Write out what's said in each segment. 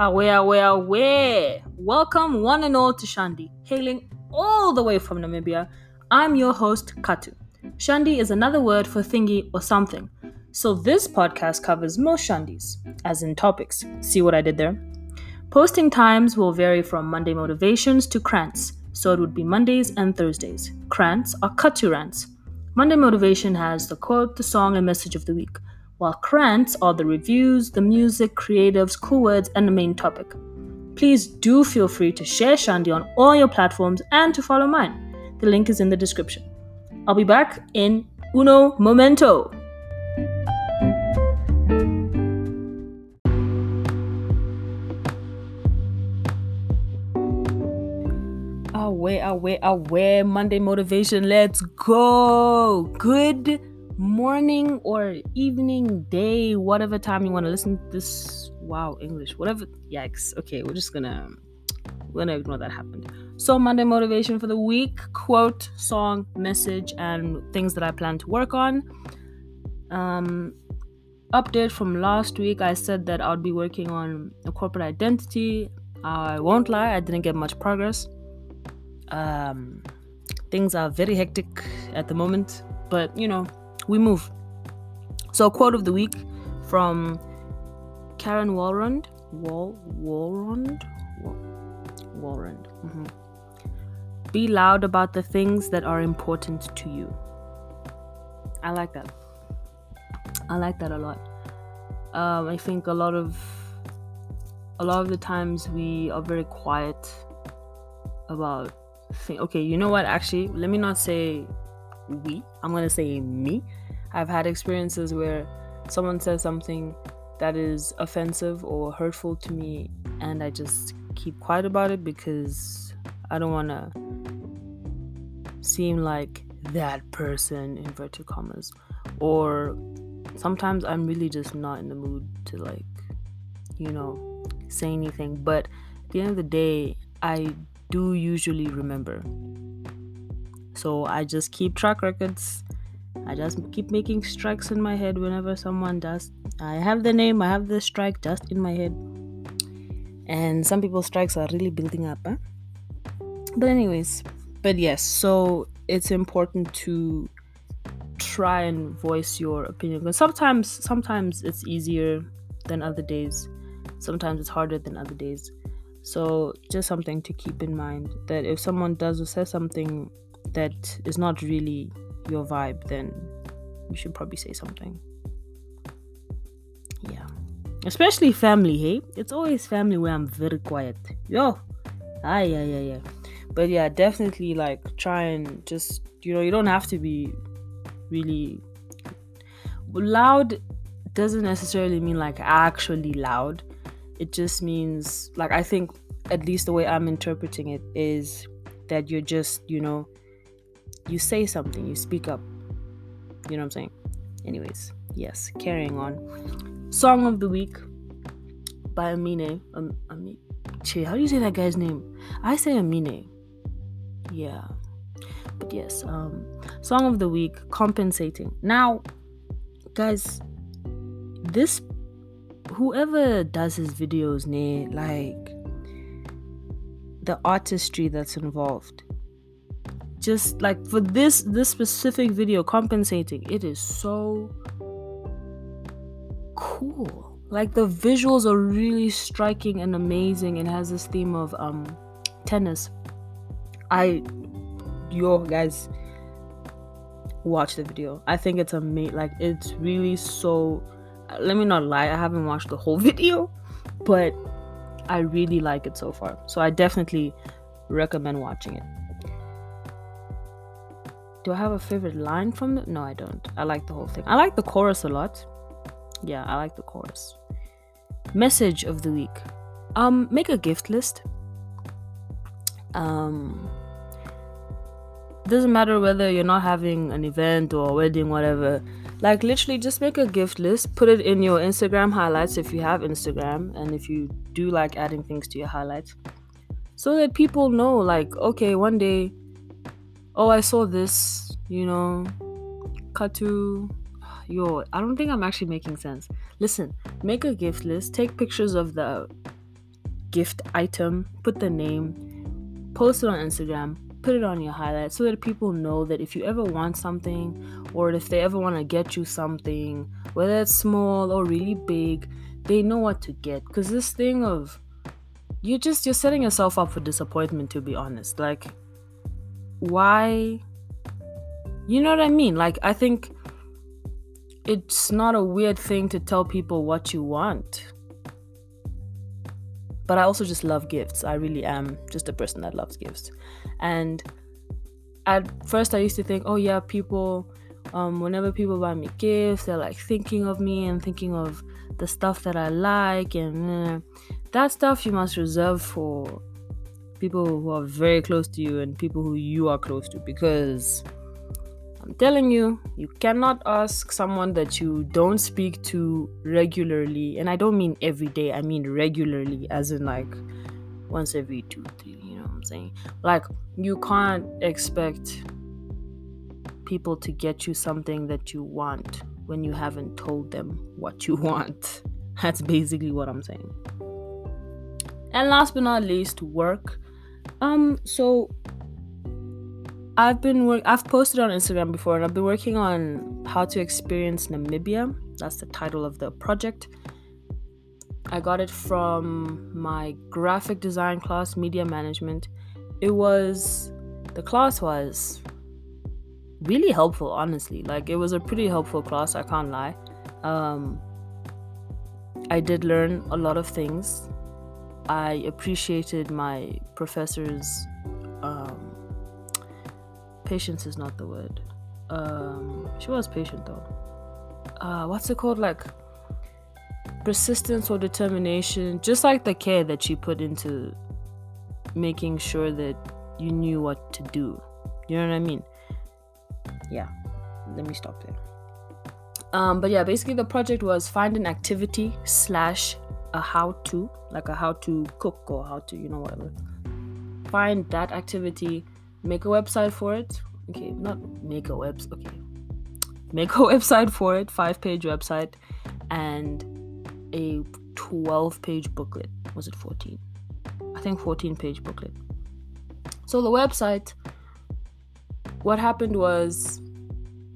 Away, away, away. Welcome, one and all, to Shandi, hailing all the way from Namibia. I'm your host, Katu. Shandi is another word for thingy or something. So this podcast covers most Shandis, as in topics. See what I did there? Posting times will vary from Monday motivations to krants, so it would be Mondays and Thursdays. Krants are Katu rants. Monday motivation has the quote, the song, and message of the week while krants are the reviews, the music, creatives, cool words, and the main topic. Please do feel free to share Shandi on all your platforms and to follow mine. The link is in the description. I'll be back in uno momento. Away, away, away. Monday motivation. Let's go. Good morning or evening, day, whatever time you want to listen to this. Wow, English, whatever. Yikes. Okay, we're just gonna we're gonna ignore that happened. So Monday motivation for the week: quote, song, message, and things that I plan to work on. Um, update from last week: I said that I would be working on a corporate identity. I won't lie, I didn't get much progress. Um, things are very hectic at the moment, but you know, we move. So, quote of the week from Karen Walrond. Wal Walrond? Walrond. Mm-hmm. Be loud about the things that are important to you. I like that. I like that a lot. Um, I think a lot of a lot of the times we are very quiet about. Think, okay, you know what? Actually, let me not say we. I'm gonna say me. I've had experiences where someone says something that is offensive or hurtful to me, and I just keep quiet about it because I don't want to seem like that person, inverted commas. Or sometimes I'm really just not in the mood to, like, you know, say anything. But at the end of the day, I do usually remember. So I just keep track records I just keep making strikes in my head whenever someone does. I have the name, I have the strike just in my head. And some people's strikes are really building up. Huh? But, anyways, but yes, so it's important to try and voice your opinion because sometimes sometimes it's easier than other days sometimes it's harder than other days so just something to keep in mind that if someone does or says something that is not really your vibe, then you should probably say something. Yeah. Especially family, hey? It's always family where I'm very quiet. Yo. Ah, yeah, yeah, yeah. But yeah, definitely like try and just, you know, you don't have to be really loud doesn't necessarily mean like actually loud. It just means like I think at least the way I'm interpreting it is that you're just, you know, you say something, you speak up. You know what I'm saying? Anyways, yes, carrying on. Song of the week by Amine. Um, Amine. Che, how do you say that guy's name? I say Amine. Yeah. But yes, um, song of the week, compensating. Now, guys, this whoever does his videos, ne, like the artistry that's involved just like for this this specific video compensating it is so cool. Like the visuals are really striking and amazing. And has this theme of um tennis. I yo guys watch the video. I think it's amazing like it's really so let me not lie i haven't watched the whole video but i really like it so far. So i definitely recommend watching it do I have a favorite line from it? No, I don't. I like the whole thing. I like the chorus a lot. Yeah, I like the chorus. Message of the week. Um, make a gift list. Um, doesn't matter whether you're not having an event or a wedding, whatever. Like literally, just make a gift list. Put it in your Instagram highlights if you have Instagram, and if you do like adding things to your highlights, so that people know, like, okay, one day oh, I saw this, you know, Katu. Yo, I don't think I'm actually making sense. Listen, make a gift list, take pictures of the gift item, put the name, post it on Instagram, put it on your highlight so that people know that if you ever want something or if they ever want to get you something, whether it's small or really big, they know what to get. Because this thing of you just you're setting yourself up for disappointment to be honest. Like why you know what I mean? Like I think it's not a weird thing to tell people what you want but I also just love gifts. I really am just a person that loves gifts. And at first, I used to think, oh, yeah, people, um, whenever people buy me gifts, they're like thinking of me and thinking of the stuff that I like. And uh, that stuff you must reserve for people who are very close to you and people who you are close to because I'm telling you, you cannot ask someone that you don't speak to regularly, and I don't mean every day, I mean regularly, as in like once every two, three, you know what I'm saying? Like, you can't expect people to get you something that you want when you haven't told them what you want. That's basically what I'm saying. And last but not least, work. Um, so I've been work I've posted on Instagram before and I've been working on how to experience Namibia. That's the title of the project. I got it from my graphic design class, media management. It was the class was really helpful, honestly. Like it was a pretty helpful class, I can't lie. Um I did learn a lot of things. I appreciated my professors um patience is not the word. Um, she was patient though. Uh, what's it called? Like persistence or determination, just like the care that she put into making sure that you knew what to do. You know what I mean? Yeah. Let me stop there. Um, but yeah, basically the project was find an activity slash a how to, like a how to cook or how to, you know, whatever. Find that activity make a website for it. Okay, not make a website. Okay, make a website for it, five page website, and a 12 page booklet. Was it 14? I think 14 page booklet. So the website, what happened was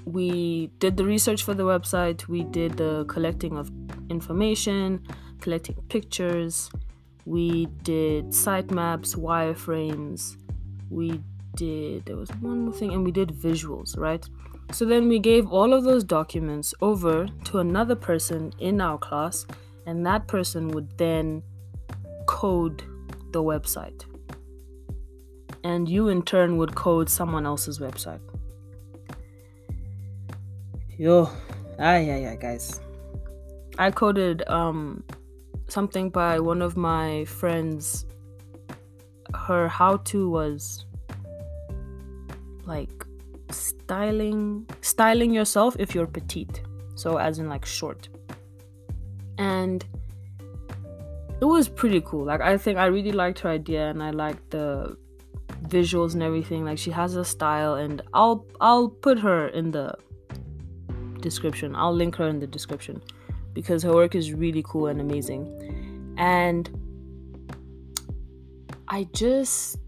we did the research for the website, we did the collecting of information, collecting pictures, we did sitemaps, wireframes, we did there was one more thing and we did visuals right? So then we gave all of those documents over to another person in our class and that person would then code the website. And you in turn would code someone else's website. Yo ah yeah yeah guys. I coded um something by one of my friends. Her how to was like styling styling yourself if you're petite. So as in like short. And it was pretty cool. Like i think i really liked her idea and i liked the visuals and everything. Like she has a style and i'll i'll put her in the description. I'll link her in the description because her work is really cool and amazing and i just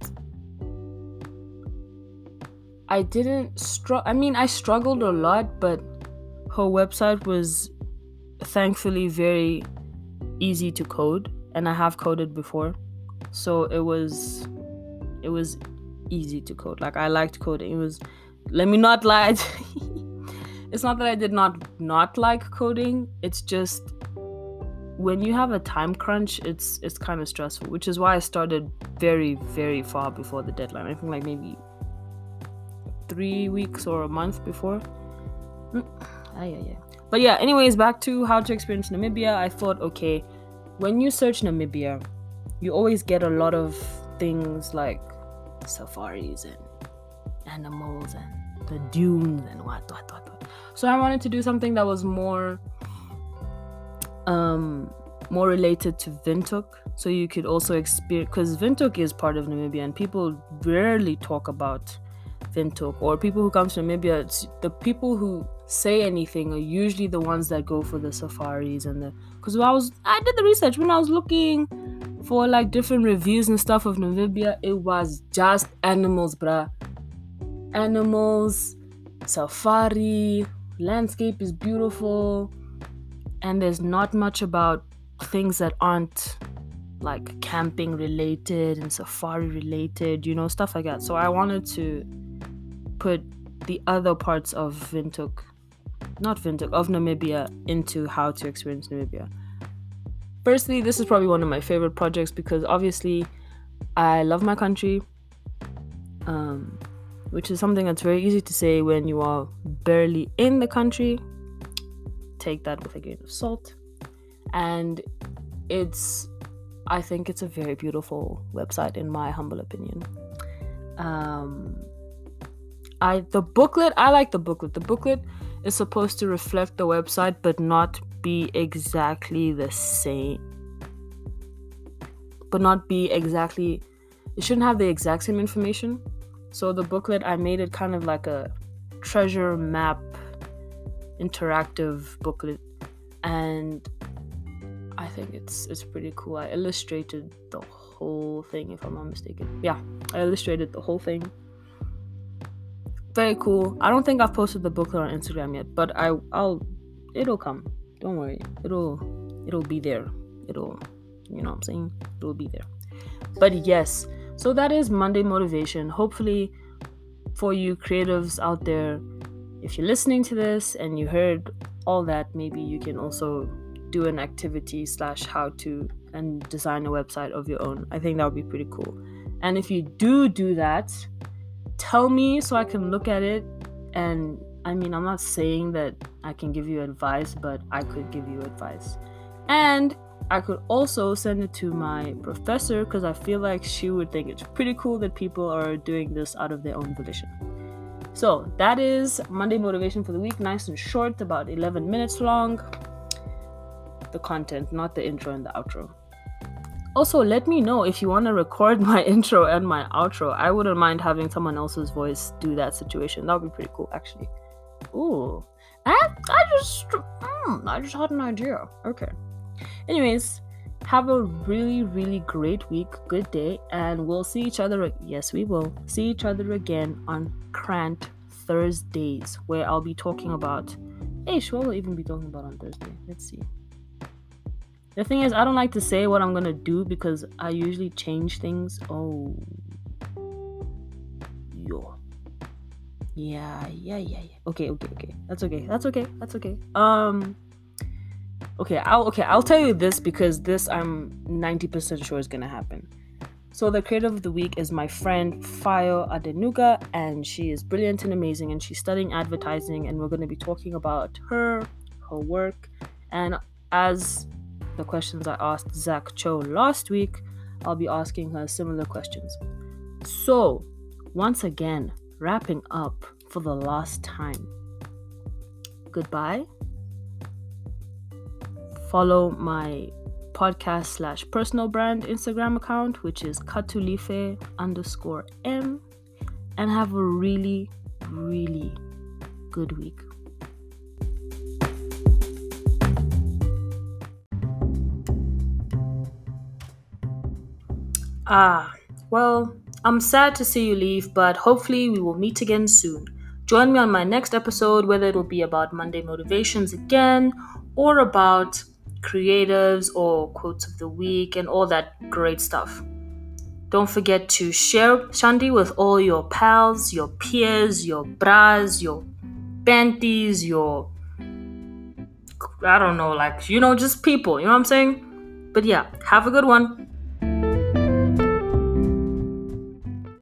I didn't struggle. I mean, I struggled a lot, but her website was thankfully very easy to code, and I have coded before, so it was it was easy to code. Like I liked coding. It was. Let me not lie. it's not that I did not not like coding. It's just when you have a time crunch, it's it's kind of stressful, which is why I started very very far before the deadline. I think like maybe three weeks or a month before. Mm, yeah, yeah. But yeah, anyways, back to how to experience Namibia. I thought, okay, when you search Namibia, you always get a lot of things like safaris and animals and the dunes and what, what, what, what. So I wanted to do something that was more, um, more related to Windhoek. So you could also experience, because Windhoek is part of Namibia and people rarely talk about Windhoek or people who come to Namibia, the people who say anything are usually the ones that go for the safaris and the because I was I did the research when I was looking for like different reviews and stuff of Namibia, it was just animals, bruh. Animals, safari, landscape is beautiful, and there's not much about things that aren't like camping related and safari related, you know, stuff like that. So I wanted to put the other parts of Windhoek, not Windhoek, of Namibia into how to experience Namibia. Firstly, this is probably one of my favorite projects because obviously I love my country, um, which is something that's very easy to say when you are barely in the country. Take that with a grain of salt. And it's, I think it's a very beautiful website, in my humble opinion. Um, I the booklet I like the booklet. The booklet is supposed to reflect the website but not be exactly the same. But not be exactly it shouldn't have the exact same information. So the booklet I made it kind of like a treasure map interactive booklet and I think it's it's pretty cool. I illustrated the whole thing if I'm not mistaken. Yeah, I illustrated the whole thing very cool. I don't think I've posted the booklet on Instagram yet, but I I'll it'll come. Don't worry. It'll it'll be there. It'll you know what I'm saying? It'll be there. But yes, so that is Monday motivation. Hopefully for you creatives out there, if you're listening to this and you heard all that, maybe you can also do an activity slash how to and design a website of your own. I think that would be pretty cool. And if you do do that, tell me so I can look at it. And I mean, I'm not saying that I can give you advice, but I could give you advice. And I could also send it to my professor because I feel like she would think it's pretty cool that people are doing this out of their own volition. So that is Monday motivation for the week. Nice and short, about 11 minutes long. The content, not the intro and the outro. Also, let me know if you want to record my intro and my outro. I wouldn't mind having someone else's voice do that situation. That would be pretty cool, actually. Ooh, I, I just, mm, I just had an idea. Okay. Anyways, have a really, really great week, good day, and we'll see each other. Yes, we will see each other again on Krant Thursdays, where I'll be talking about. Hey, what will even be talking about on Thursday? Let's see. The thing is, I don't like to say what I'm gonna do because I usually change things. Oh, yo, yeah, yeah, yeah, yeah. Okay, okay, okay. That's okay. That's okay. That's okay. Um, okay. I'll okay. I'll tell you this because this I'm 90% sure is gonna happen. So the creative of the week is my friend Fayo Adenuga, and she is brilliant and amazing, and she's studying advertising, and we're going to be talking about her, her work, and as the questions I asked Zach Cho last week, I'll be asking her similar questions. So, once again, wrapping up for the last time. Goodbye. Follow my podcast slash personal brand Instagram account, which is katulife underscore m, and have a really, really good week. Ah, well, I'm sad to see you leave, but hopefully we will meet again soon. Join me on my next episode, whether it'll be about Monday motivations again or about creatives or quotes of the week and all that great stuff. Don't forget to share Shandi with all your pals, your peers, your bras, your panties, your I don't know, like you know, just people. You know what I'm saying? But yeah, have a good one.